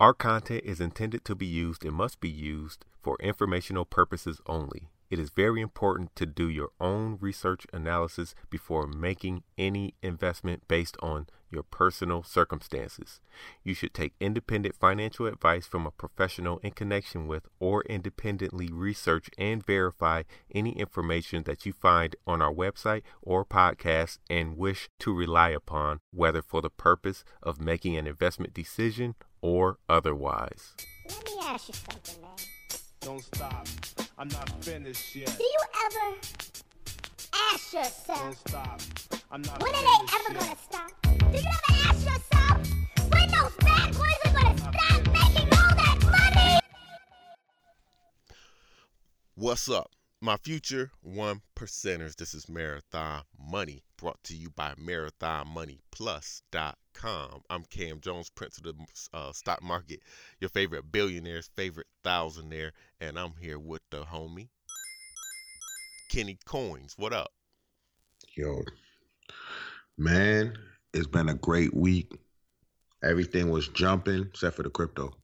Our content is intended to be used and must be used for informational purposes only. It is very important to do your own research analysis before making any investment based on your personal circumstances. You should take independent financial advice from a professional in connection with or independently research and verify any information that you find on our website or podcast and wish to rely upon, whether for the purpose of making an investment decision or otherwise. Let me ask you something, man. Don't stop. I'm not finished yet. Do you ever ask Don't yourself, stop. I'm not when are they ever yet. gonna stop? Do you ever ask yourself, when those bad boys are gonna stop making all that money? What's up, my future one percenters? This is Marathon Money brought to you by MarathonMoneyPlus.com. I'm Cam Jones, Prince of the uh, stock market, your favorite billionaire's favorite thousandaire, and I'm here with the homie Kenny Coins. What up? Yo, man, it's been a great week. Everything was jumping except for the crypto.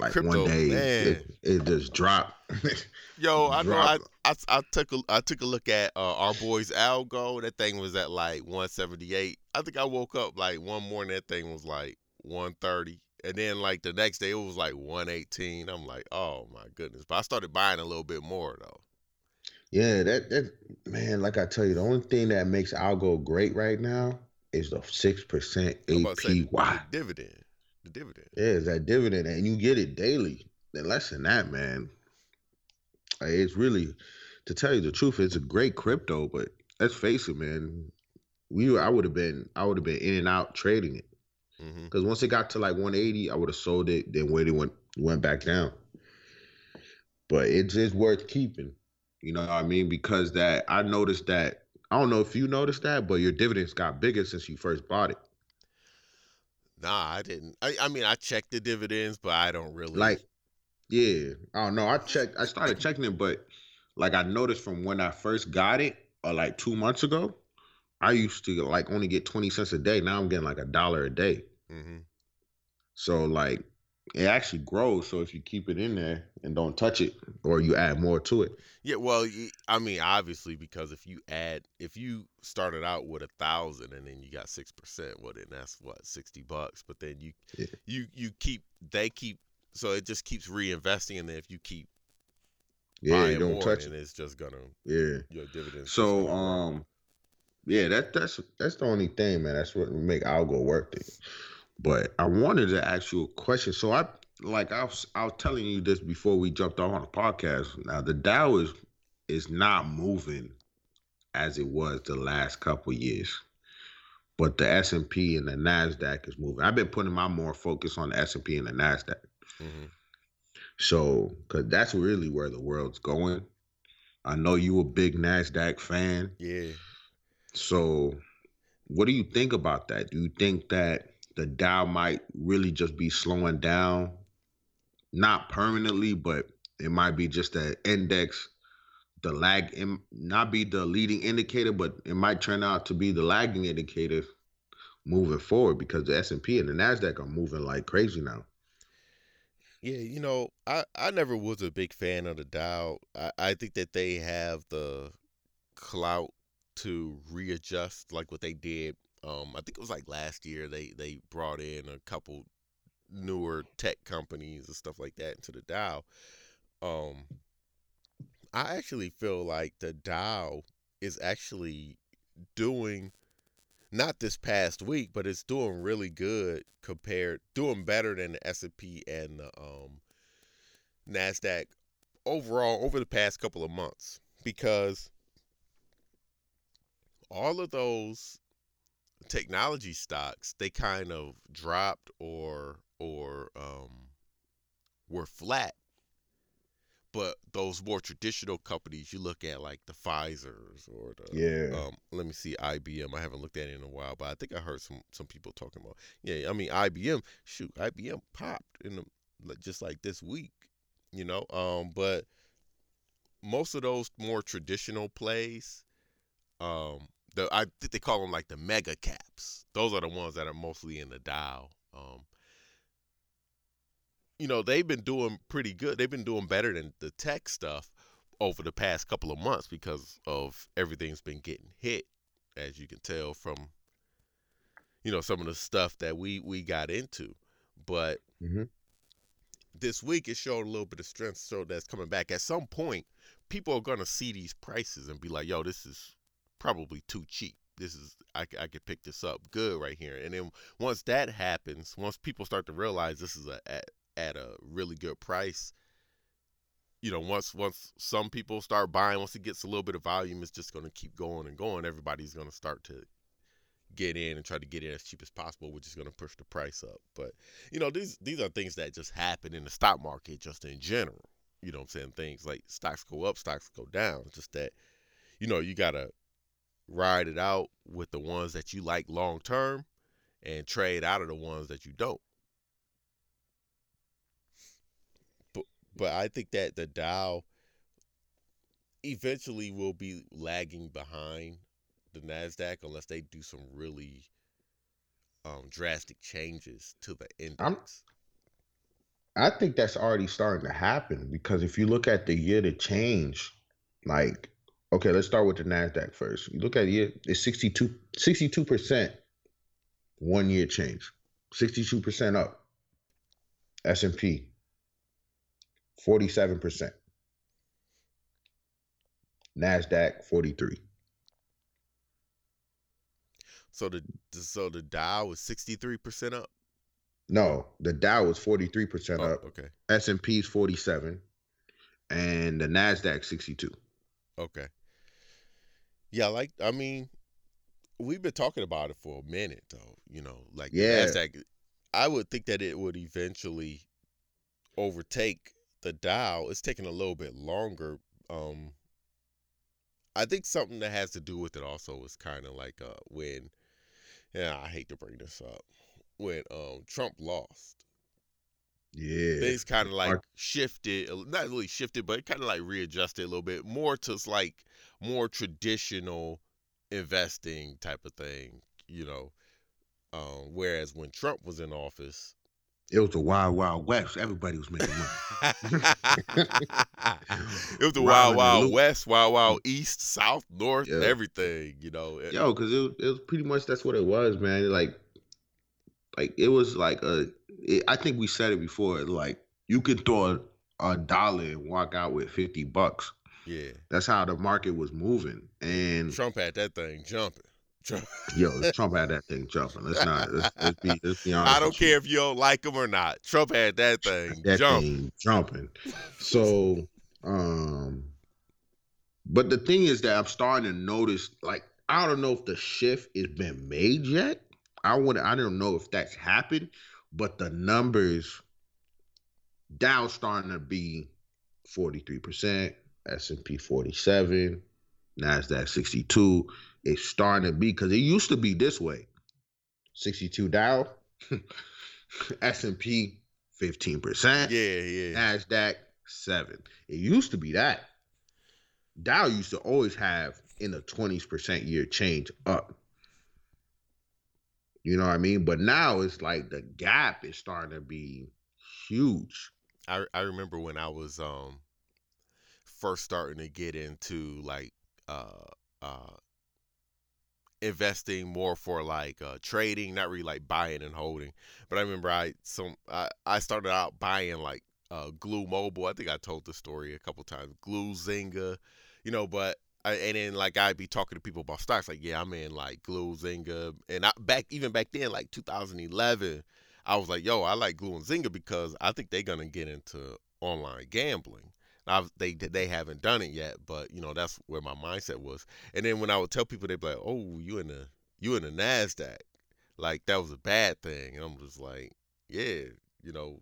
Like Crypto, one day, it, it just dropped. Yo, I know I, I I took a I took a look at uh, our boys Algo. That thing was at like 178. I think I woke up like one morning that thing was like 130. And then like the next day it was like 118. I'm like, "Oh my goodness." But I started buying a little bit more though. yeah, that that man, like I tell you, the only thing that makes Algo great right now is the six percent I'm about to say the, APY. dividend. Dividend. Yeah, it's that dividend, and you get it daily. And less than that, man. It's really, to tell you the truth, it's a great crypto. But let's face it, man. We, I would have been, I would have been in and out trading it. Mm-hmm. Because once it got to like 180, I would have sold it. Then when it went went back down. But it's it's worth keeping. You know what I mean? Because that I noticed that I don't know if you noticed that, but your dividends got bigger since you first bought it. Nah, I didn't. I, I mean, I checked the dividends, but I don't really Like, yeah, I don't know. I checked. I started checking it, but like I noticed from when I first got it, or like two months ago, I used to like only get twenty cents a day. Now I'm getting like a dollar a day. hmm So like it actually grows. So if you keep it in there and don't touch it, or you add more to it, Yeah, well, I mean, obviously, because if you add, if you started out with a thousand and then you got six percent, well, then that's what sixty bucks. But then you, Yeah. you, you keep, they keep, so it just keeps reinvesting, and then if you keep yeah, you don't more, touch it. it's just gonna Yeah. your dividends. So um, yeah, that that's that's the only thing, man. That's what make algo worth it. But I wanted to ask you a question. So I like I was I was telling you this before we jumped off on the podcast. Now the Dow is is not moving as it was the last couple years. But the S and P and the Nasdaq is moving. I've been putting my more focus on the S and P and the Nasdaq. Mhm. So, because that's really where the world's going. I know you a big Nasdaq fan. yeah, So, what do you think about that? Do you think that the Dow might really just be slowing down, not permanently, but it might be just an index, the lag, it not be the leading indicator, but it might turn out to be the lagging indicator moving forward because the S and P and the Nasdaq are moving like crazy now. yeah. You know, I, I never was a big fan of the Dow. I, I think that they have the clout to readjust, like what they did. Um, I think it was like last year they they brought in a couple newer tech companies and stuff like that into the Dow. Um, I actually feel like the Dow is actually doing not this past week, but it's doing really good compared, doing better than the S and P and the um, Nasdaq overall over the past couple of months because all of those technology stocks they kind of dropped or or um, were flat but those more traditional companies you look at like the Pfizer's or the Yeah. um, let me see IBM I haven't looked at it in a while but I think I heard some some people talking about yeah I mean IBM shoot IBM popped in the just like this week you know um but most of those more traditional plays um the I think they call them like the mega caps those are the ones that are mostly in the Dow um you know, they've been doing pretty good. They've been doing better than the tech stuff over the past couple of months because of everything's been getting hit, as you can tell from you know some of the stuff that we we got into. But Mhm. this week it showed a little bit of strength, so that's coming back. At some point, people are gonna see these prices and be like, "Yo, this is probably too cheap. This is I could pick this up good right here." And then once that happens, once people start to realize this is a at, at a really good price, you know, once once some people start buying, once it gets a little bit of volume, it's just going to keep going and going. Everybody's going to start to get in and try to get in as cheap as possible, which is going to push the price up. But you know, these these are things that just happen in the stock market, just in general. You know, I'm saying things like stocks go up, stocks go down. It's just that you know you gotta ride it out with the ones that you like long term, and trade out of the ones that you don't. But but I think that the Dow eventually will be lagging behind the Nasdaq unless they do some really um, drastic changes to the index. I think that's already starting to happen because if you look at the year to change, like, okay, let's start with the NASDAQ first. You look at year, it's 62, percent one year change, 62% up. S&P, 47%. NASDAQ, 43. So the so the Dow was sixty three percent up. No, the Dow was 43% Oh, up. okay, S&P is 47 and the NASDAQ 62. okay. Yeah, like I mean, we've been talking about it for a minute though. You know, like Yeah. Nasdaq. I would think that it would eventually overtake the Dow. It's taking a little bit longer. Um, I think something that has to do with it also is kind of like uh, when, yeah, I hate to bring this up, when um Trump lost. Yeah. things kind of like shifted not really shifted but kind of like readjusted a little bit more to like more traditional investing type of thing you know um, whereas when trump was in office It was the wild, wild west. Everybody was making money. it was the wild wild west wild wild east south north Yeah. everything you know It- Yo, because it, was- it was pretty much that's what it was, man. Like, like it was like a. It, I think we said it before. Like you could throw a, a dollar and walk out with fifty bucks. yeah That's how the market was moving. And trump had that thing jumping Trump- yo, Trump had that thing jumping. Let's not. Let's, let's be. Let's be honest. i don't with you. care if you don't like him or not trump had that thing that jumping thing jumping. So, um, but the thing is that I'm starting to notice, like, I don't know if the shift has been made yet. I would, I don't know if that's happened, but the numbers Dow starting to be 43%, S&P 47, Nasdaq 62. It's starting to be because it used to be this way: 62 Dow, S&P 15%. yeah yeah Nasdaq seven. It used to be that. Dow used to always have in the twenties percent year change up. You know what I mean? But now it's like the gap is starting to be huge. I I remember when I was um first starting to get into like uh uh investing more for like uh trading, not really like buying and holding. But I remember I some I, I started out buying like uh Glu Mobile. I think I told the story a couple times. Glu Zynga, you know, but I, and then like I'd be talking to people about stocks like, yeah, I'm in like Glu Zynga and I back even back then like 2011 I was like, yo, I like Glu and Zynga because I think they're gonna get into online gambling. They they haven't done it yet, but you know that's where my mindset was. And then when I would tell people, they'd be like, "Oh, you in the you in the Nasdaq?" Like that was a bad thing, and I'm just like, "Yeah, you know."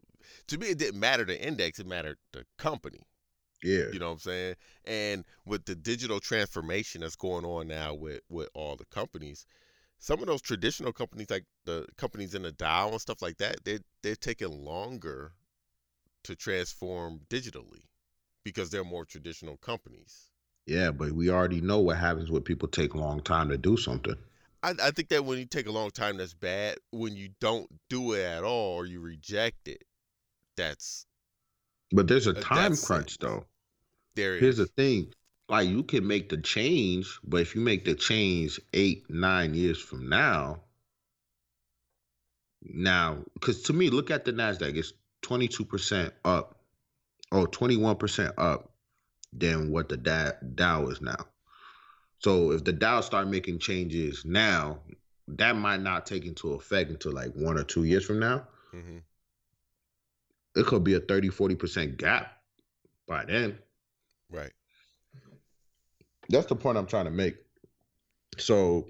To me, it didn't matter the index; it mattered the company. Yeah. You know what I'm saying? And with the digital transformation that's going on now with with all the companies, some of those traditional companies, like the companies in the Dow and stuff like that, they they're taking longer to transform digitally because they're more traditional companies. Yeah, but we already know what happens when people take a long time to do something. I, I think that when you take a long time, that's bad. When you don't do it at all or you reject it, that's But there's a time it. crunch though. There. Here's the thing. Like you can make the change, but if you make the change eight, nine years from now, now, because to me, look at the NASDAQ, it's 22% up or 21% up than what the Dow is now. So if the Dow start making changes now, that might not take into effect until like one or two years from now. Mm-hmm. It could be a 30, 40% gap by then. Right. That's the point I'm trying to make. So,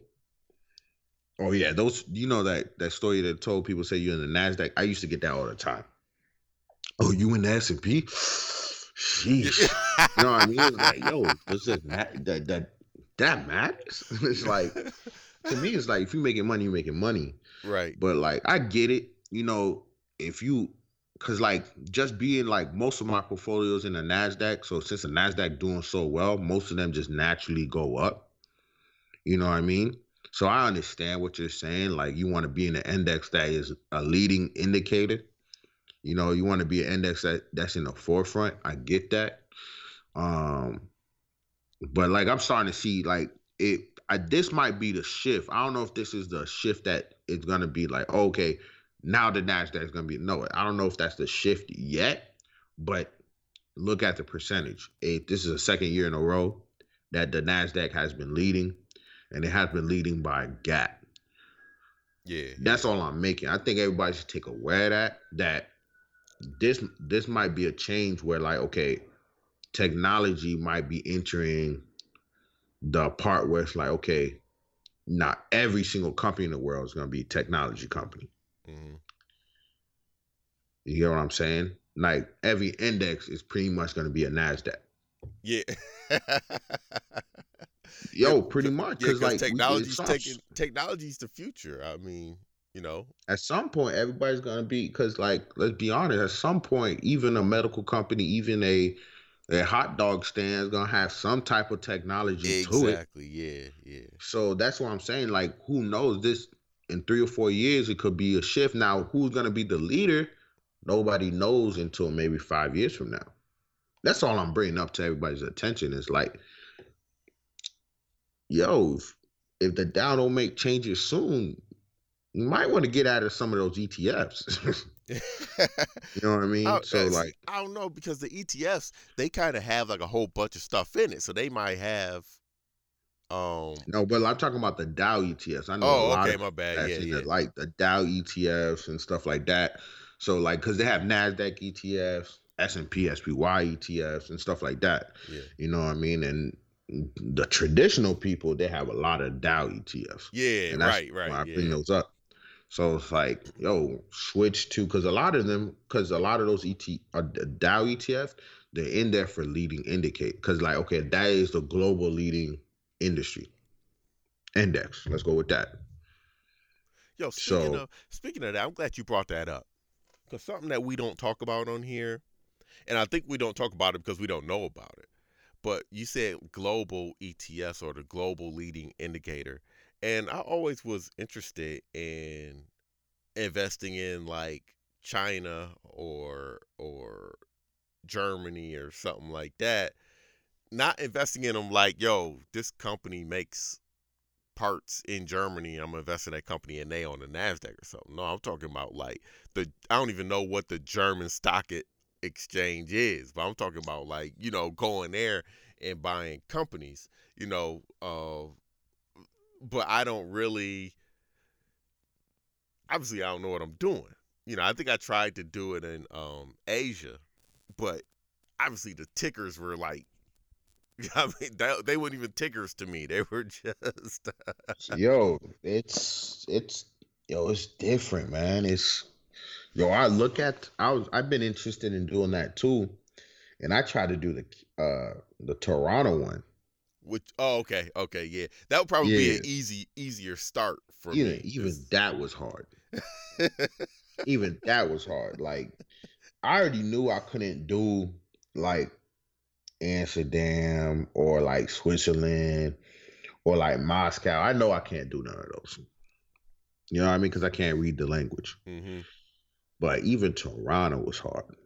oh yeah, those you know that that story that told people say you're in the Nasdaq. I used to get that all the time. Oh, you in the S and P? Sheesh. you know what I mean? It's like, yo, does that that that that, that matters? it's like to me, it's like if you're making money, you're making money. right. But like I get it, you know, if you cause like just being like most of my portfolios in the NASDAQ, so since the NASDAQ doing so well, most of them just naturally go up. You know what I mean? So I understand what you're saying. Like you want to be in an index that is a leading indicator. You know, you want to be an index that, that's in the forefront. I get that. Um but like I'm starting to see like it I, this might be the shift. I don't know if this is the shift that it's gonna be like, okay, now the Nasdaq is gonna be no. I don't know if that's the shift yet, but look at the percentage. It, this is a second year in a row that the Nasdaq has been leading, and it has been leading by a gap. Yeah. That's all I'm making. I think everybody should take aware of that that this this might be a change where like okay, technology might be entering the part where it's like okay, not every single company in the world is going to be a technology company. Hmm You get what I'm saying? Like every index is pretty much going to be a Nasdaq. Yeah. Yo, pretty much because like technology's taking technology's the future. I mean, you know. at some point everybody's gonna be because like let's be honest at some point even a medical company even a a hot dog stand is gonna have some type of technology to it Exactly. Yeah. Yeah. so that's what i'm saying like who knows this in three or four years it could be a shift now who's gonna be the leader nobody knows until maybe five years from now that's all i'm bringing up to everybody's attention is like yo if, if the dow don't make changes soon you might want to get out of some of those etfs You know what I mean? I- so like, I don't know because the ETFs they kind of have like a whole bunch of stuff in it, so they might have. Um. no, but I'm talking about the Dow ETFs. I know a Oh, lot okay, of my bad. Yeah, yeah. the- like the Dow ETFs and stuff like that. So like, because they have Nasdaq ETFs, S and P SPY ETFs, and stuff like that. Yeah. You know what I mean? And the traditional people they have a lot of Dow ETFs. Yeah. and that's Right. why I Right. bring Yeah. those up. So it's like, yo, switch to because a lot of them, because a lot of those ET uh, the Dow ETF, they're in there for leading indicate. Because like, okay, that is the global leading industry index. Let's go with that. Yo, speaking So- of speaking of that, I'm glad you brought that up because something that we don't talk about on here, and I think we don't talk about it because we don't know about it. But you said global ETS or the global leading indicator, and I always was interested in investing in like China or or Germany or something like that. Not investing in them like, yo, this company makes parts in Germany. I'm investing in that company and they on the Nasdaq or something. No, I'm talking about like the I don't even know what the German stock exchange is, but I'm talking about like you know going there and buying companies. You know, uh, but I don't really. Obviously, I don't know what I'm doing. You know, I think I tried to do it in um, Asia, but obviously the tickers were like. I mean, they, they weren't even tickers to me. They were just yo, it's it's yo, it's different, man. It's yo, I look at I was I've been interested in doing that too. And I tried to do the uh the Toronto one. Which oh okay okay yeah that would probably be an easy easier start for even me. even that was hard. even that was hard. Like I already knew I couldn't do like Amsterdam or like Switzerland or like Moscow. I know I can't do none of those. You know what I mean? Because I can't read the language. Mhm. but even Toronto was hard.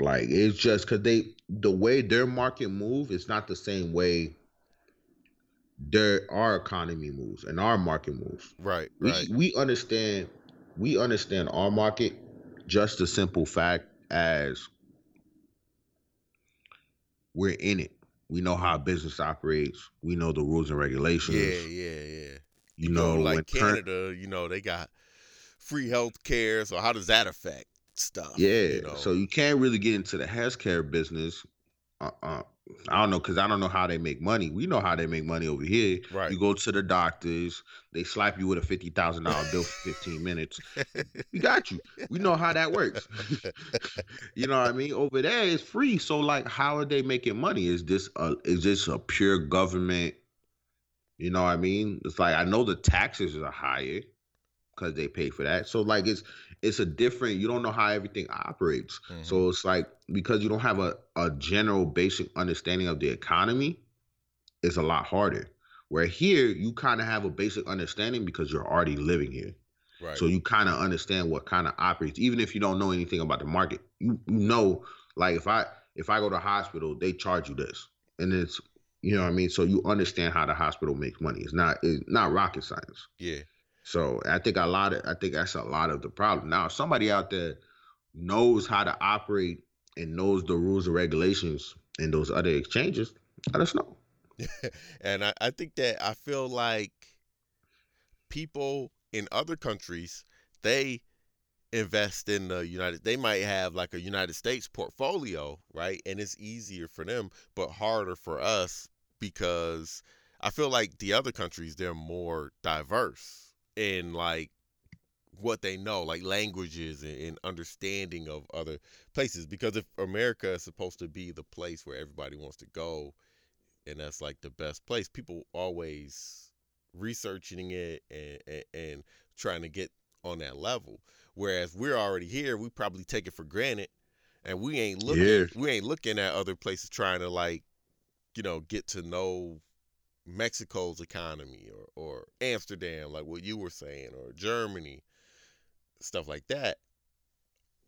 Like it's just because they the way their market move is not the same way their our economy moves and our market moves. Right, We right. we understand we understand our market just the simple fact as we're in it. We know how business operates. We know the rules and regulations. Yeah, yeah, yeah. You know, know, like Canada, you know, they got free health care. So how does that affect stuff? Yeah, you know? so you can't really get into the healthcare business. Uh, uh, I don't know because I don't know how they make money. We know how they make money over here. Right. You go to the doctors, they slap you with a fifty thousand dollar bill for fifteen minutes. We got you. We know how that works. you know what I mean? Over there, it's free. So like, how are they making money? Is this a is this a pure government? You know what I mean? It's like I know the taxes are higher because they pay for that. So like, it's it's a different. You don't know how everything operates. Mhm. So it's like because you don't have a, a general basic understanding of the economy, it's a lot harder. Where here you kind of have a basic understanding because you're already living here. right. So you kind of understand what kind of operates, even if you don't know anything about the market. You, you know, like if I if I go to hospital, they charge you this, and it's you know what I mean. So you understand how the hospital makes money. It's not it's not rocket science. yeah. So I think a lot of I think that's a lot of the problem. Now, if somebody out there knows how to operate and knows the rules and regulations in those other exchanges, let us know. and I, I think that I feel like people in other countries they invest in the United they might have like a United States portfolio, right? And it's easier for them but harder for us because I feel like the other countries they're more diverse in like what they know, like languages and, and understanding of other places. Because if America is supposed to be the place where everybody wants to go, and that's like the best place. People always researching it and, and, and trying to get on that level. Whereas we're already here, we probably take it for granted, and we ain't looking. Yeah. We ain't looking at other places trying to like, you know, get to know Mexico's economy or or Amsterdam, like what you were saying, or Germany, stuff like that.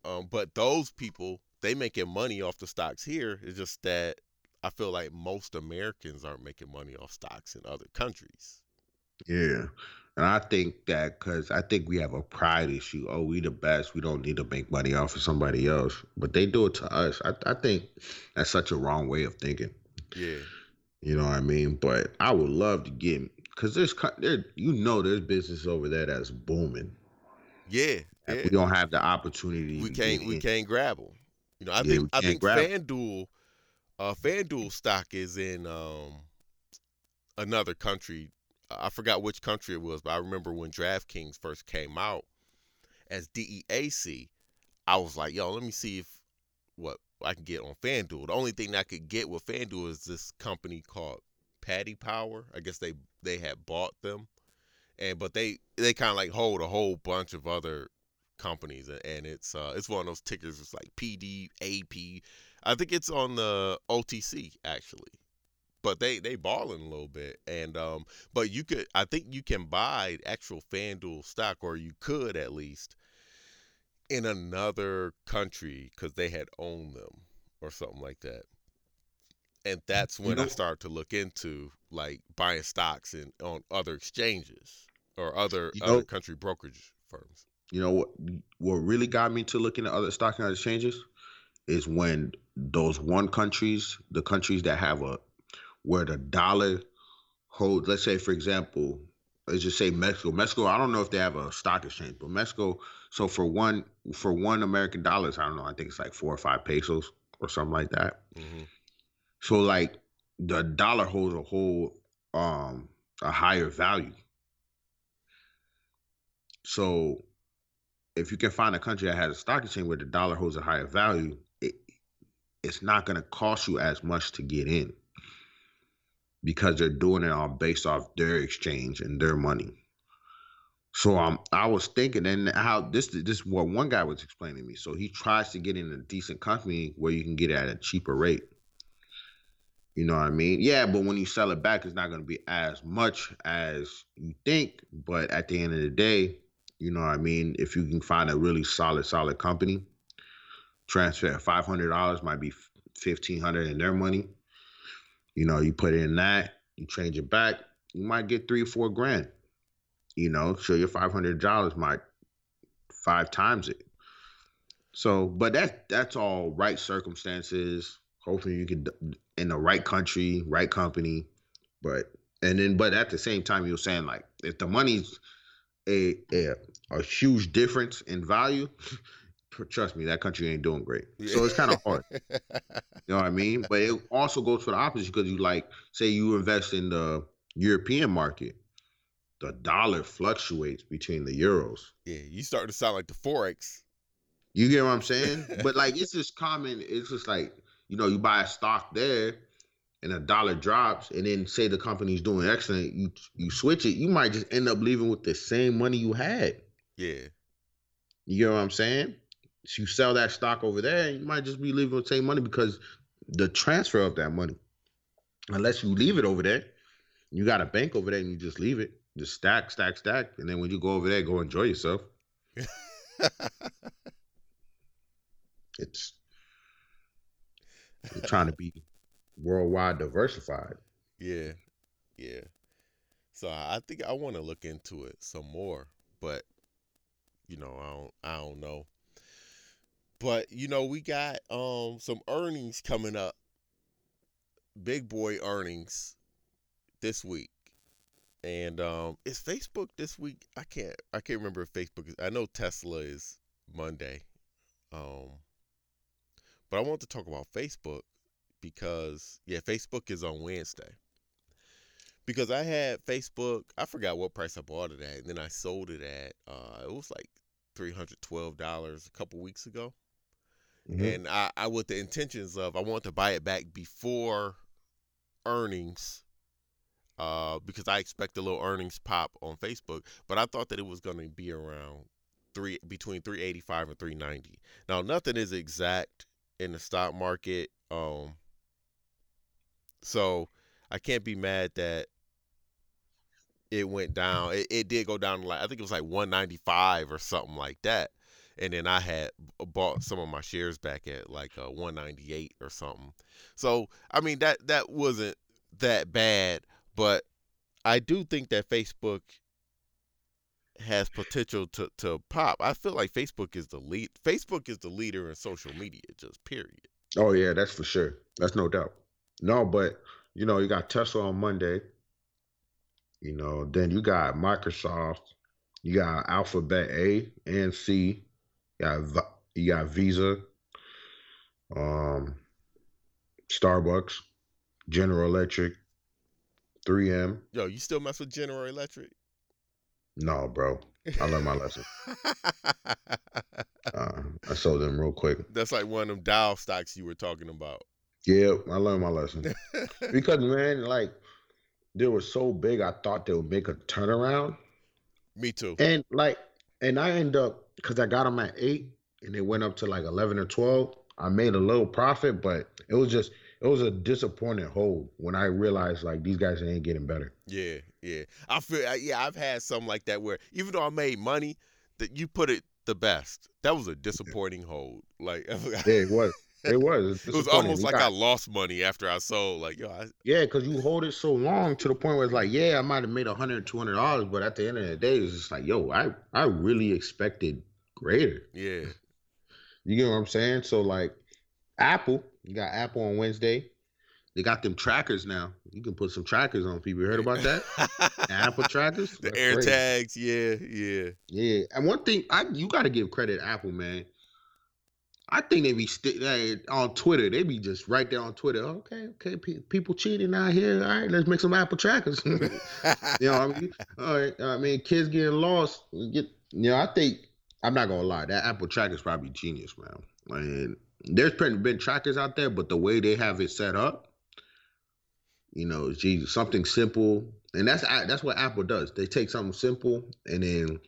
Um, but those people, they making money off the stocks here. It's just that I feel like most Americans aren't making money off stocks in other countries. Yeah. And I think that because I think we have a pride issue. Oh, we the best. We don't need to make money off of somebody else. But they do it to us. I, I think that's such a wrong way of thinking. Yeah, You know what I mean? But I would love to get because there's there you know there's business over there that's booming. yeah, yeah. We don't have the opportunity. we can't we in. can't grab them. You know, I Yeah, think I think. FanDuel, uh, FanDuel stock is in um another country. I forgot which country it was, but I remember when DraftKings first came out as DEAC, I was like, yo, let me see if what I can get on FanDuel. The only thing I could get with FanDuel is this company called Paddy Power. I guess they they had bought them, and but they they kind of like hold a whole bunch of other companies, and it's uh it's one of those tickers. It's like PD, AP. I think it's on the OTC actually, but they they balling a little bit, and um but you could I think you can buy actual FanDuel stock, or you could at least in another country because they had owned them or something like that. And that's when I know- started to look into like buying stocks in on other exchanges or other other know- country brokerage firms. You know what? What really got me to looking at other stock and exchanges is when those one countries, the countries that have a where the dollar hold. Let's say, for example, let's just say Mexico. Mexico. I don't know if they have a stock exchange, but Mexico. So for one for one American dollars, I don't know. I think it's like four or five pesos or something like that. hmm So like the dollar holds a whole um a higher value. So if you can find a country that has a stock exchange where the dollar holds a higher value, it, it's not going to cost you as much to get in because they're doing it all based off their exchange and their money. So um, I was thinking, and how this this is what one guy was explaining to me. So he tries to get in a decent company where you can get it at a cheaper rate. You know what I mean? Yeah, but when you sell it back, it's not going to be as much as you think. But at the end of the day, You know what I mean? If you can find a really solid, solid company, transfer five hundred dollars might be fifteen hundred in their money. You know, you put in that, you change it back, you might get three or four grand. You know, so your five hundred dollars might five times it. So, but that's that's all right circumstances. Hopefully, you can in the right country, right company. But and then, but at the same time, you're saying like if the money's a a, a huge difference in value, trust me, that country ain't doing great. So it's kind of hard. You know what I mean? But it also goes for the opposite because you like, say you invest in the European market, the dollar fluctuates between the euros. Yeah, you starting to sound like the forex. You get what I'm saying? but like, it's just common. It's just like, you know, you buy a stock there, and a dollar drops, and then say the company's doing excellent. You you switch it, you might just end up leaving with the same money you had. Yeah, You get what I'm saying? So you sell that stock over there, you might just be leaving with the same money because the transfer of that money, unless you leave it over there, you got a bank over there and you just leave it, just stack, stack, stack, and then when you go over there, go enjoy yourself. It's trying to be worldwide diversified. yeah, yeah. So I think I want to look into it some more, but you know, I don't, I don't know. But you know, we got um some earnings coming up. Big boy earnings this week. And um is Facebook this week? I can't I can't remember if Facebook is I know Tesla is Monday. Um but I want to talk about Facebook because yeah, Facebook is on Wednesday. Because I had Facebook, I forgot what price I bought it at, and then I sold it at uh it was like three hundred twelve dollars a couple weeks ago. Mhm. And I, I with the intentions of I want to buy it back before earnings. Uh, because I expect a little earnings pop on Facebook, but I thought that it was going to be around three between 385 and 390. Now, nothing is exact in the stock market. Um, so I can't be mad that it went down. It, it did go down like I think it was like 195 or something like that. And then I had bought some of my shares back at like uh, 198 or something. So I mean that that wasn't that bad, but I do think that Facebook has potential to, to pop. I feel like Facebook is the lead. Facebook is the leader in social media, just period. Oh yeah, that's for sure. That's no doubt. No, but you know, you got Tesla on Monday. You know, then you got Microsoft, you got Alphabet A and C, you got you got Visa, um, Starbucks, General Electric, 3M. Yo, you still mess with General Electric? No, bro, I learned my lesson. Uh, I sold them real quick. That's like one of them Dow stocks you were talking about. Yeah, I learned my lesson. because man, like they were so big, I thought they would make a turnaround, Me too. and like, and I end up because I got them at eight, and they went up to like eleven or twelve. I made a little profit, but it was just it was a disappointing hold when I realized like these guys ain't getting better. Yeah, yeah. I feel yeah. I've had something like that where even though I made money, that you put it the best. That was a disappointing hold. Like Yeah, it was. It was. it was almost like I lost money after I sold. Like yo, I, Yeah, because you hold it so long to the point where it's like, yeah, I might have made a hundred, two hundred dollars, but at the end of the day, it's just like, yo, I I really expected greater. yeah, You get what I'm saying? So like Apple, you got Apple on Wednesday. They got them trackers now. You can put some trackers on people. You heard about that? Apple trackers? the That's air crazy. tags. Yeah, yeah. Yeah. And one thing I you gotta give credit Apple, man. I think they be sti- like, on Twitter. They be just right there on Twitter. Okay, okay, pe- people cheating out here. All right, let's make some Apple trackers. you know, what I mean, all right. I mean, kids getting lost. you Get, you know, I think I'm not gonna lie. That Apple tracker's probably genius, man. And there's been been trackers out there, but the way they have it set up, you know, geez, something simple, and that's that's what Apple does. They take something simple and then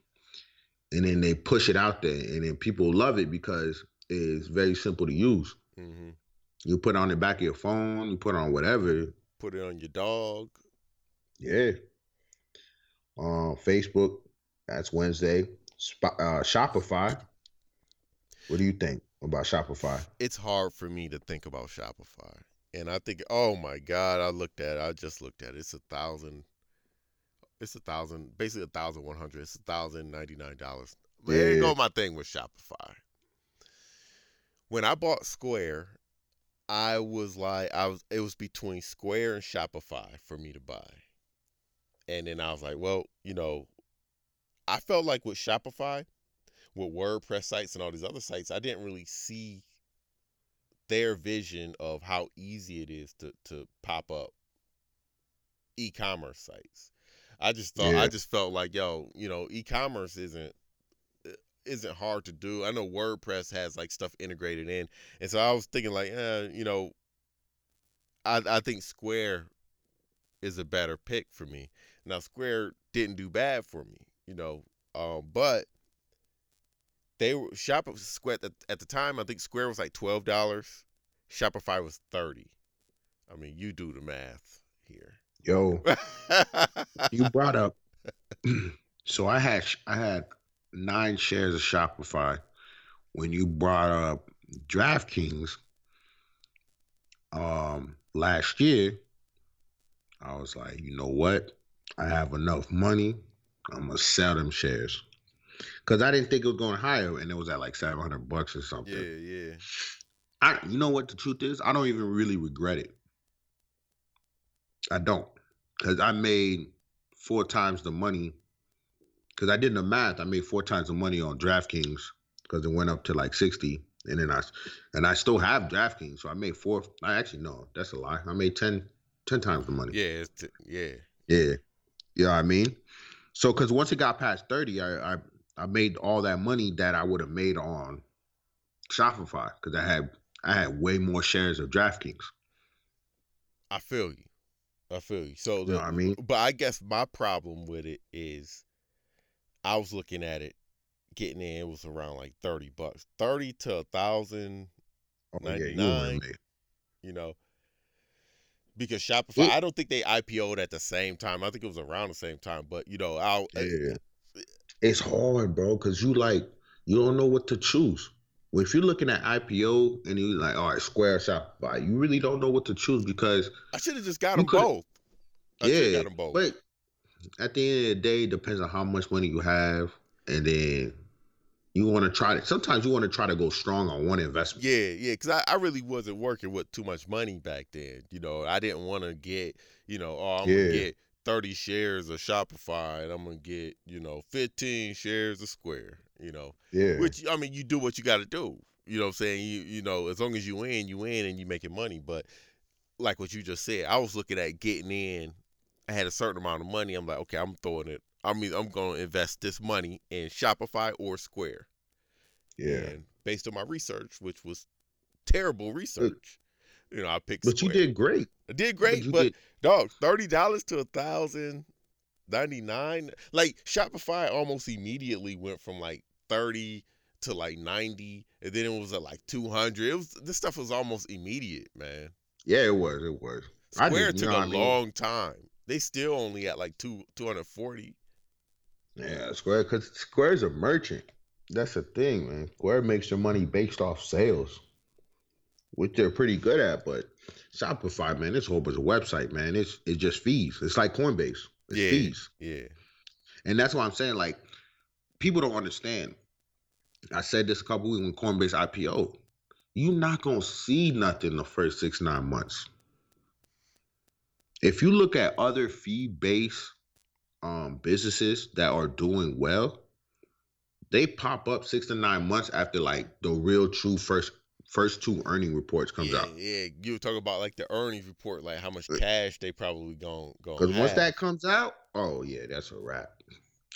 and then they push it out there, and then people love it because it's very simple to use. hmm You put it on the back of your phone, you put it on whatever. Put it on your dog. Yeah. Uh, Facebook, that's Wednesday. Sp- uh, Shopify. What do you think about Shopify? It's hard for me to think about Shopify, and I think, oh my god, I looked at it. I just looked at it. It's a thousand. It's a thousand, basically a thousand one hundred. It's a thousand ninety nine dollars. There you go. My thing with Shopify. When I bought Square, I was like, I was. It was between Square and Shopify for me to buy, and then I was like, well, you know, I felt like with Shopify, with WordPress sites and all these other sites, I didn't really see their vision of how easy it is to to pop up e-commerce sites. I just thought Yeah. I just felt like yo, you know, e-commerce isn't isn't hard to do. I know WordPress has like stuff integrated in, and so I was thinking like, eh, you know, I I think Square is a better pick for me. Now Square didn't do bad for me, you know, um, but they were shop Square at, at the time. I think Square was like twelve dollars. Shopify was thirty. I mean, you do the math here. Yo, you brought up. so I had I had nine shares of Shopify. When you brought up DraftKings, um, last year, I was like, you know what? I have enough money. I'm gonna sell them shares because I didn't think it was going higher, and it was at like seven hundred bucks or something. yeah, yeah. I, you know what the truth is? I don't even really regret it. I don't, because I made four times the money. Because I did the math, I made four times the money on DraftKings because it went up to like sixty, and then I, and I still have DraftKings, so I made four. I actually no, that's a lie. I made 10, 10 times the money. Yeah, it's t- yeah. Yeah. You know what I mean? So cause once it got past 30, I I, I made all that money that I would have made on Shopify because I had I had way more shares of DraftKings. I feel you. I feel you. So You the, know what I mean? but I guess my problem with it is I was looking at it getting in it was around like 30 bucks. 30 to a thousand, Oh, yeah, you 99. win me. you know. Because Shopify, It- I don't think they IPO'd at the same time. I think it was around the same time. But you know, I'll Yeah. It's hard, bro, because you like you don't know what to choose. Well, if you're looking at IPO and you're like, all right, Square Shopify, you really don't know what to choose because I should have just got them both. I yeah, got them both. but at the end of the day, it depends on how much money you have, and then you want to try to. Sometimes you want to try to go strong on one investment. Yeah, yeah, because I, I really wasn't working with too much money back then. You know, I didn't want to get, you know, oh, I'm Yeah. gonna get 30 shares of Shopify and I'm gonna get, you know, 15 shares of Square. You know, yeah, which I mean, you do what you got to do. You know what I'm saying? You you know, as long as you win, you win and you making money. But like what you just said, I was looking at getting in. I had a certain amount of money. I'm like, okay, I'm throwing it. I mean, I'm to invest this money in Shopify or Square. yeah. And based on my research, which was terrible research, you know, I picked. But you did great. I did great, you but did- dog, thirty dollars to a thousand ninety nine. Like Shopify almost immediately went from like thirty to like ninety, and then it was at like two hundred. It was this stuff was almost immediate, man. Yeah, it was. It was. I Square took a I mean? long time. They still only at like two two hundred forty. Yeah, Square, because Square's a merchant. That's the thing, man. Square makes their money based off sales, which they're pretty good at. But Shopify, man, this whole bunch of website, man. It's it's just fees. It's like Coinbase. It's Yeah. fees, Yeah, and that's why I'm saying like people don't understand. I said this a couple weeks when Coinbase IPO. You're not gonna see nothing the first six nine months. If you look at other fee based um, businesses that are doing well, they pop up six to nine months after like the real true first first two earning reports comes yeah, out. yeah. You were talking about like the earnings report, like how much Uh, cash they probably going going. Because once that comes out, oh yeah, that's a wrap.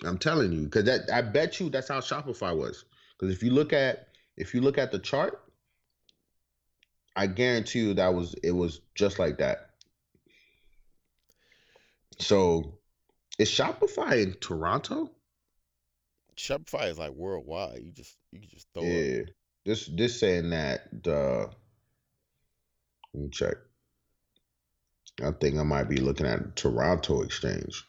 I'm telling you, because that I bet you that's how Shopify was. Because if you look at if you look at the chart, I guarantee you that was it was just like that. So, is Shopify in Toronto? Shopify is like worldwide. You just you just throw Yeah. This this saying that the let me check. I think I might be looking at Toronto exchange.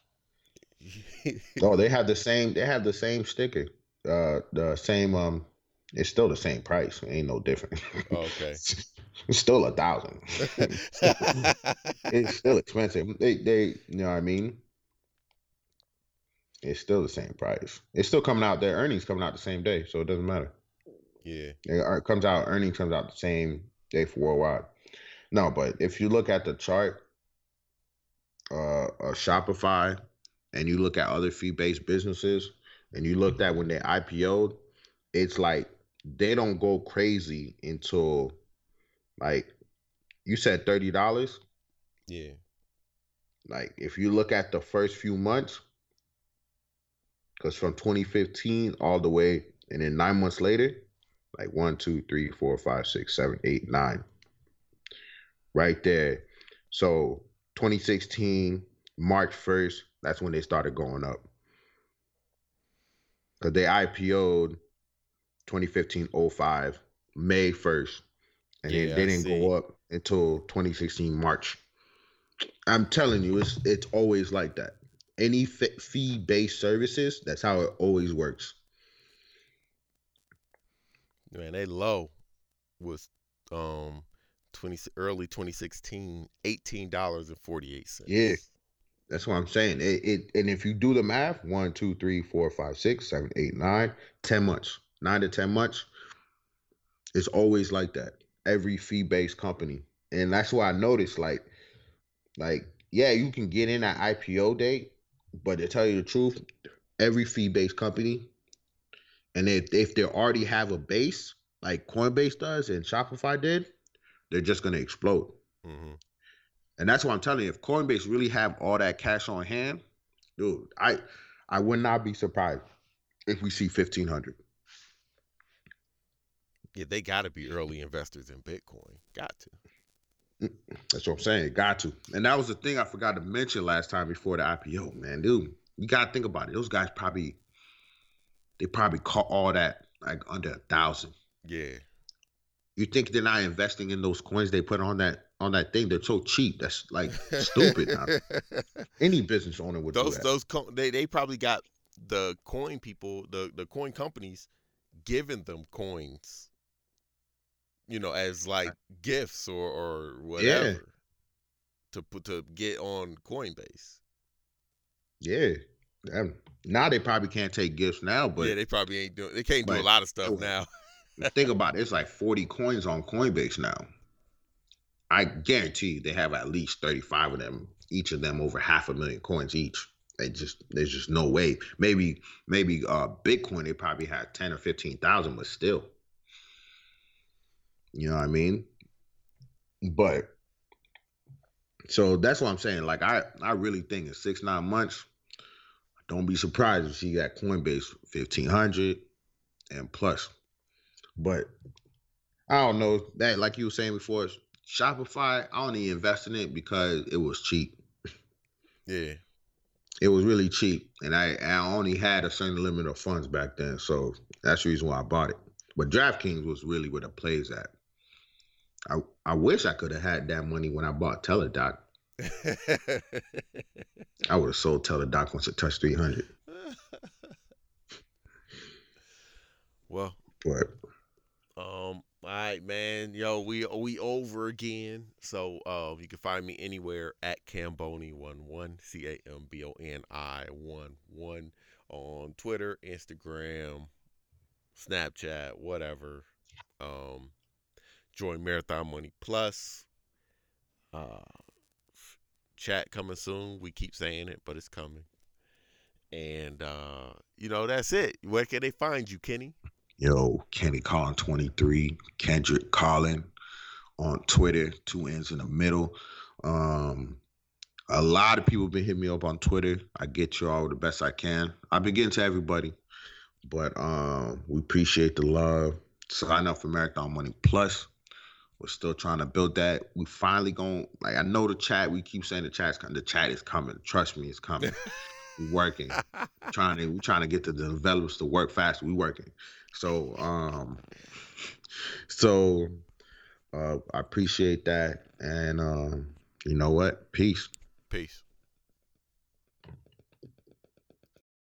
Oh, they have the same they have the same sticker. uh the same um it's still the same price. It ain't no different. Oh, okay. it's still a thousand. it's still expensive. They they you know what I mean? It's still the same price. It's still coming out. Their earnings coming out the same day, so it doesn't matter. Yeah. It comes out earnings comes out the same day for worldwide. No, but if you look at the chart, uh, uh Shopify, and you look at other fee-based businesses, and you looked at when they IPO'd, it's like they don't go crazy until like you said thirty dollars. Yeah. Like if you look at the first few months, because from 2015 all the way, and then nine months later, like one, two, three, four, five, six, seven, eight, nine, right there. So 2016 March 1st, that's when they started going up. Because they IPO'd 2015 05 May 1st, and Yeah, then they didn't go up until 2016 March. I'm telling you, it's it's always like that. Any fee based services, that's how it always works. Man, they low was um twenty early 2016, eighteen dollars and forty eight cents. Yeah. That's what I'm saying. It, it and if you do the math, one, two, three, four, five, six, seven, eight, nine, ten months, nine to ten months, it's always like that. Every fee based company, and that's why I noticed, like, like yeah, you can get in at IPO date, but to tell you the truth, every fee based company, and if if they already have a base like Coinbase does and Shopify did, they're just gonna explode. hmm And that's what I'm telling you, if Coinbase really have all that cash on hand, dude, I I would not be surprised if we see fifteen hundred. Yeah, they got to be early investors in Bitcoin. Got to. That's what I'm saying. Got to. And that was the thing I forgot to mention last time before the IPO, man. Dude, you gotta think about it. Those guys probably they probably caught all that like under a thousand. Yeah. You think they're not investing in those coins they put on that on that thing? They're so cheap. That's like stupid. Any business owner would do those that. those co- they they probably got the coin people, the the coin companies giving them coins. You know, as like gifts or or whatever. To put to get on Coinbase. Yeah. Um, now they probably can't take gifts now, but yeah, they probably ain't doing. They can't do a lot of stuff oh, now. think about it. It's like 40 coins on Coinbase now. I guarantee you they have at least 35 of them, each of them over half a million coins each. They just there's just no way. Maybe maybe uh Bitcoin they probably had 10 or 15,000 but still. You know what I mean? But so that's what I'm saying. Like I I really think in 6 9 months don't be surprised if you got Coinbase 1500 and plus. But I don't know that, like you were saying before, Shopify. I only invested in it because it was cheap. Yeah. It was really cheap, and I I only had a certain limit of funds back then, so that's the reason why I bought it. But DraftKings was really where the plays at. I I wish I could have had that money when I bought Teladoc. I would have sold Teladoc once it touched three hundred. well, But Um, all right, man. Yo, we we over again. So uh, you can find me anywhere at Camboni one one C A M B O N I one one on Twitter, Instagram, Snapchat, whatever. Um, join Marathon Money Plus. Uh, chat coming soon. We keep saying it, but it's coming. And uh, you know that's it. Where can they find you, Kenny? Yo, Kenny Collin 23, Kendrick Collin on Twitter, two ends in the middle. Um, a lot of people been hitting me up on Twitter. I get y'all the best I can. I've been getting to everybody, but um, we appreciate the love. Sign up for Marathon Money Plus. We're still trying to build that. We finally going like I know the chat. We keep saying the chat's coming. The chat is coming. Trust me, it's coming. we working. trying to we trying to get the developers to work fast. We working. So um so uh I appreciate that and um you know what? Peace. Peace.